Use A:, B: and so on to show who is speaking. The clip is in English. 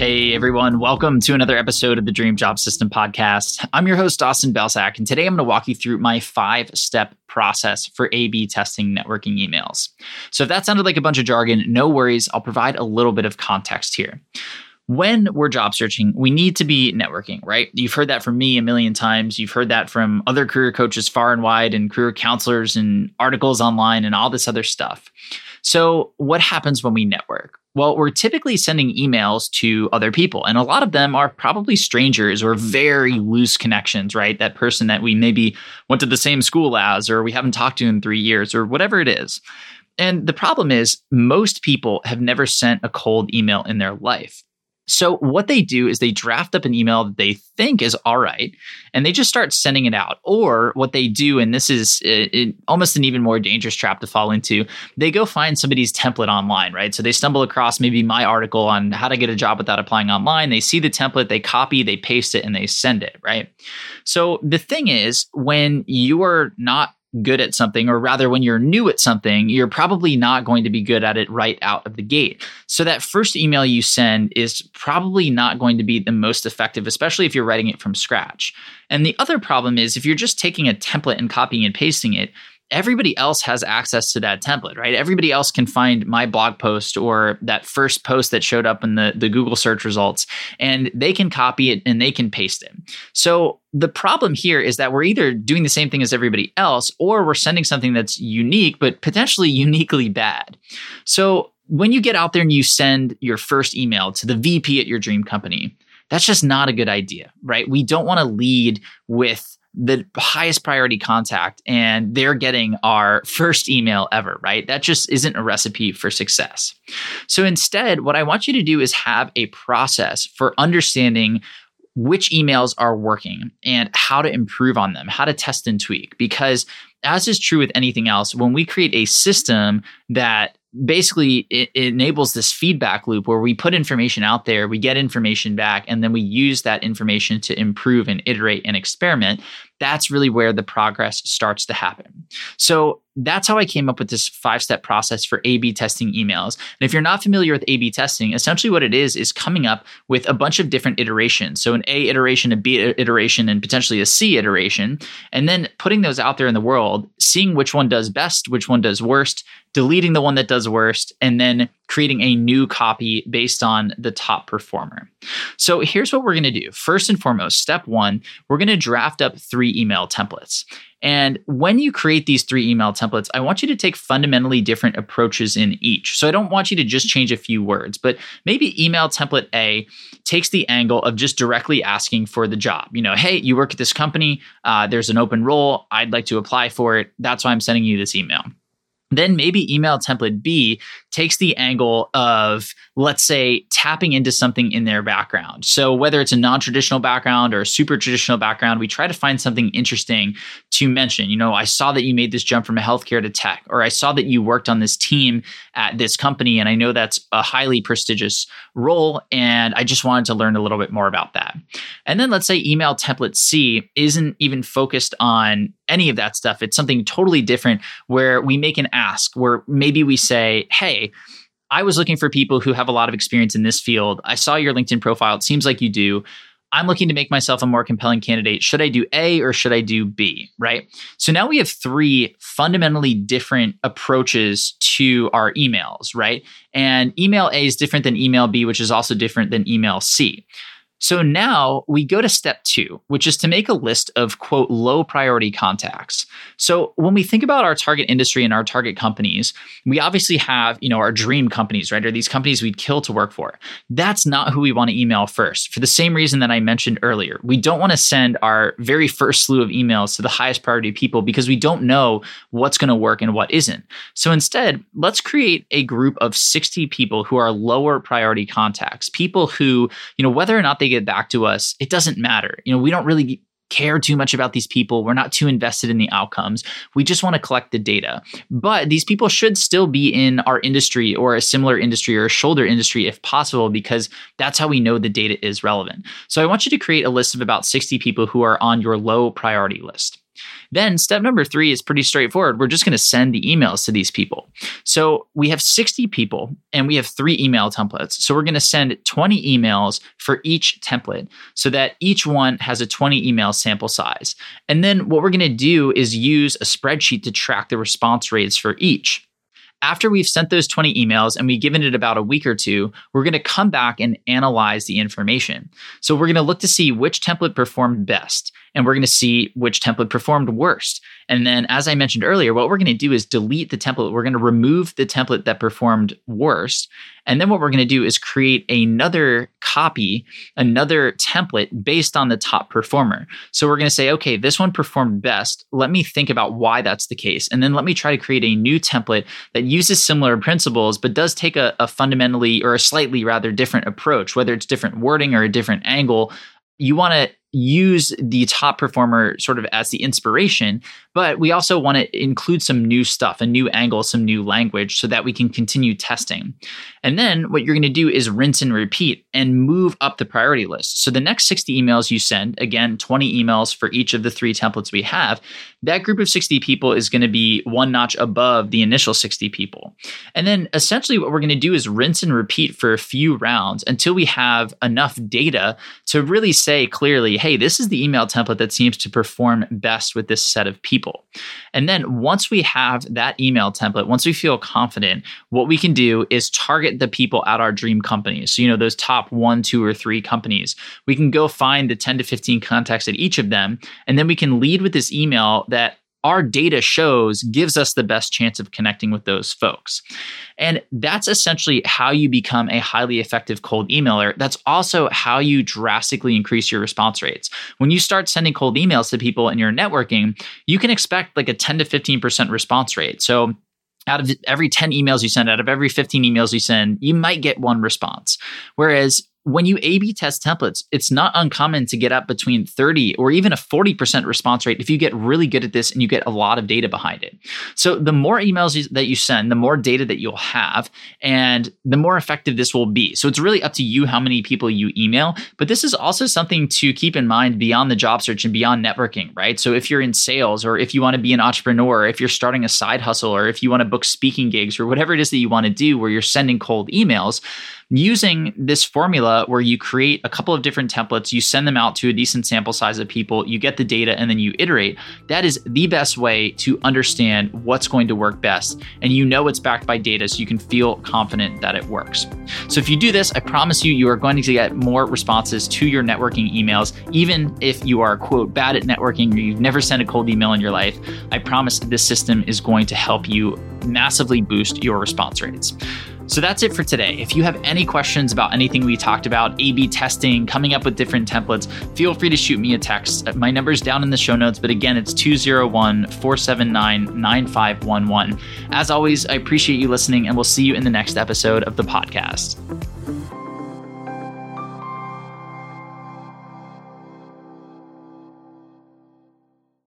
A: Hey everyone, welcome to another episode of the Dream Job System podcast. I'm your host, Austin Belcak, and today I'm going to walk you through my five step process for A B testing networking emails. So if that sounded like a bunch of jargon, no worries, I'll provide a little bit of context here. When we're job searching, we need to be networking, right? You've heard that from me a million times. You've heard that from other career coaches far and wide, and career counselors, and articles online, and all this other stuff. So, what happens when we network? Well, we're typically sending emails to other people, and a lot of them are probably strangers or very loose connections, right? That person that we maybe went to the same school as, or we haven't talked to in three years, or whatever it is. And the problem is, most people have never sent a cold email in their life. So what they do is they draft up an email that they think is all right, and they just start sending it out. Or what they do, and this is uh, it, it, almost an even more dangerous trap to fall into, they go find somebody's template online, right? So they stumble across maybe my article on how to get a job without applying online. They see the template, they copy, they paste it, and they send it, right? So the thing is, when you are not good at something, or rather, when you're new at something, you're probably not going to be good at it right out of the gate. So, that first email you send is probably not going to be the most effective, especially if you're writing it from scratch. And the other problem is if you're just taking a template and copying and pasting it, everybody else has access to that template, right? Everybody else can find my blog post or that first post that showed up in the, the Google search results, and they can copy it and they can paste it. So the problem here is that we're either doing the same thing as everybody else or we're sending something that's unique, but potentially uniquely bad. So when you get out there and you send your first email to the VP at your dream company, that's just not a good idea, right? We don't want to lead with the highest priority contact and they're getting our first email ever, right? That just isn't a recipe for success. So instead, what I want you to do is have a process for understanding which emails are working and how to improve on them, how to test and tweak. Because, as is true with anything else, when we create a system that basically it, it, enables this feedback loop where we put information out there, we get information back, and then we use that information to improve and iterate and experiment. That's really where the progress starts to happen. So that's how I came up with this five step process for A B testing emails. And if you're not familiar with A B testing, essentially what it is is coming up with a bunch of different iterations. So an A iteration, a B iteration, and potentially a C iteration, and then putting those out there in the world, seeing which one does best, which one does worst, deleting the one that does worst, and then creating a new copy based on the top performer. So here's what we're going to do. First and foremost, step one, we're going to draft up three email templates. And when you create these three email templates, I want you to take fundamentally different approaches in each. So I don't want you to just change a few words, but maybe email template A takes the angle of just directly asking for the job. You know, hey, you work at this company, uh, there's an open role, I'd like to apply for it. That's why I'm sending you this email. Then maybe email template B takes the angle of, let's say, tapping into something in their background. So whether it's a non-traditional background or a super traditional background, we try to find something interesting to mention. You know, I saw that you made this jump from healthcare to tech, or I saw that you worked on this team at this company, and I know that's a highly prestigious role, and I just wanted to learn a little bit more about that. And then let's say email template C isn't even focused on any of that stuff. It's something totally different where we make an ask, where maybe we say, hey, I was looking for people who have a lot of experience in this field. I saw your LinkedIn profile. It seems like you do. I'm looking to make myself a more compelling candidate. Should I do A or should I do B? Right. So now we have three fundamentally different approaches to our emails, right? And email A is different than email B, which is also different than email C. So now we go to step two, which is to make a list of quote low priority contacts. So when we think about our target industry and our target companies, we obviously have, you know, our dream companies, right? Or these companies we'd kill to work for. That's not who we want to email first for the same reason that I mentioned earlier. We don't want to send our very first slew of emails to the highest priority people because we don't know what's going to work and what isn't. So instead, let's create a group of 60 people who are lower priority contacts, people who, you know, whether or not they get back to us, it doesn't matter. You know, we don't really care too much about these people. We're not too invested in the outcomes. We just want to collect the data. But these people should still be in our industry or a similar industry or a shoulder industry if possible, because that's how we know the data is relevant. So I want you to create a list of about 60 people who are on your low priority list. Then step number three is pretty straightforward. We're just going to send the emails to these people. So we have 60 people and we have three email templates. So we're going to send 20 emails for each template so that each one has a 20 email sample size. And then what we're going to do is use a spreadsheet to track the response rates for each after we've sent those 20 emails and we've given it about a week or two, we're going to come back and analyze the information. So we're going to look to see which template performed best and we're going to see which template performed worst. And then, as I mentioned earlier, what we're going to do is delete the template. We're going to remove the template that performed worst. And then what we're going to do is create another copy, another template based on the top performer. So we're going to say, okay, this one performed best. Let me think about why that's the case. And then let me try to create a new template that uses similar principles, but does take a, a fundamentally or a slightly rather different approach, whether it's different wording or a different angle. You want to use the top performer sort of as the inspiration, but we also want to include some new stuff, a new angle, some new language so that we can continue testing. And then what you're going to do is rinse and repeat and move up the priority list. So the next 60 emails you send, again, 20 emails for each of the three templates we have, that group of 60 people is going to be one notch above the initial 60 people. And then essentially what we're going to do is rinse and repeat for a few rounds until we have enough data to really say clearly, hey, this is the email template that seems to perform best with this set of people. And then once we have that email template, once we feel confident, what we can do is target the people at our dream companies. So, you know, those top one, two, or three companies. We can go find the 10 to 15 contacts at each of them. And then we can lead with this email that our data shows gives us the best chance of connecting with those folks. And that's essentially how you become a highly effective cold emailer. That's also how you drastically increase your response rates. When you start sending cold emails to people in your networking, you can expect like a 10 to 15% response rate. So out of every 10 emails you send, out of every 15 emails you send, you might get one response. Whereas when you A B test templates, it's not uncommon to get up between 30 or even a 40% response rate if you get really good at this and you get a lot of data behind it. So, the more emails that you send, the more data that you'll have, and the more effective this will be. So, it's really up to you how many people you email. But this is also something to keep in mind beyond the job search and beyond networking, right? So, if you're in sales or if you want to be an entrepreneur, or if you're starting a side hustle, or if you want to book speaking gigs or whatever it is that you want to do where you're sending cold emails, using this formula where you create a couple of different templates, you send them out to a decent sample size of people, you get the data, and then you iterate. That is the best way to understand what's going to work best. And you know it's backed by data, so you can feel confident that it works. So if you do this, I promise you, you are going to get more responses to your networking emails, even if you are, quote, bad at networking or you've never sent a cold email in your life. I promise this system is going to help you massively boost your response rates. So that's it for today. If you have any questions about anything we talked about, A B testing, coming up with different templates, feel free to shoot me a text. My number's down in the show notes, but again, it's 201 479 9511. As always, I appreciate you listening, and we'll see you in the next episode of the podcast.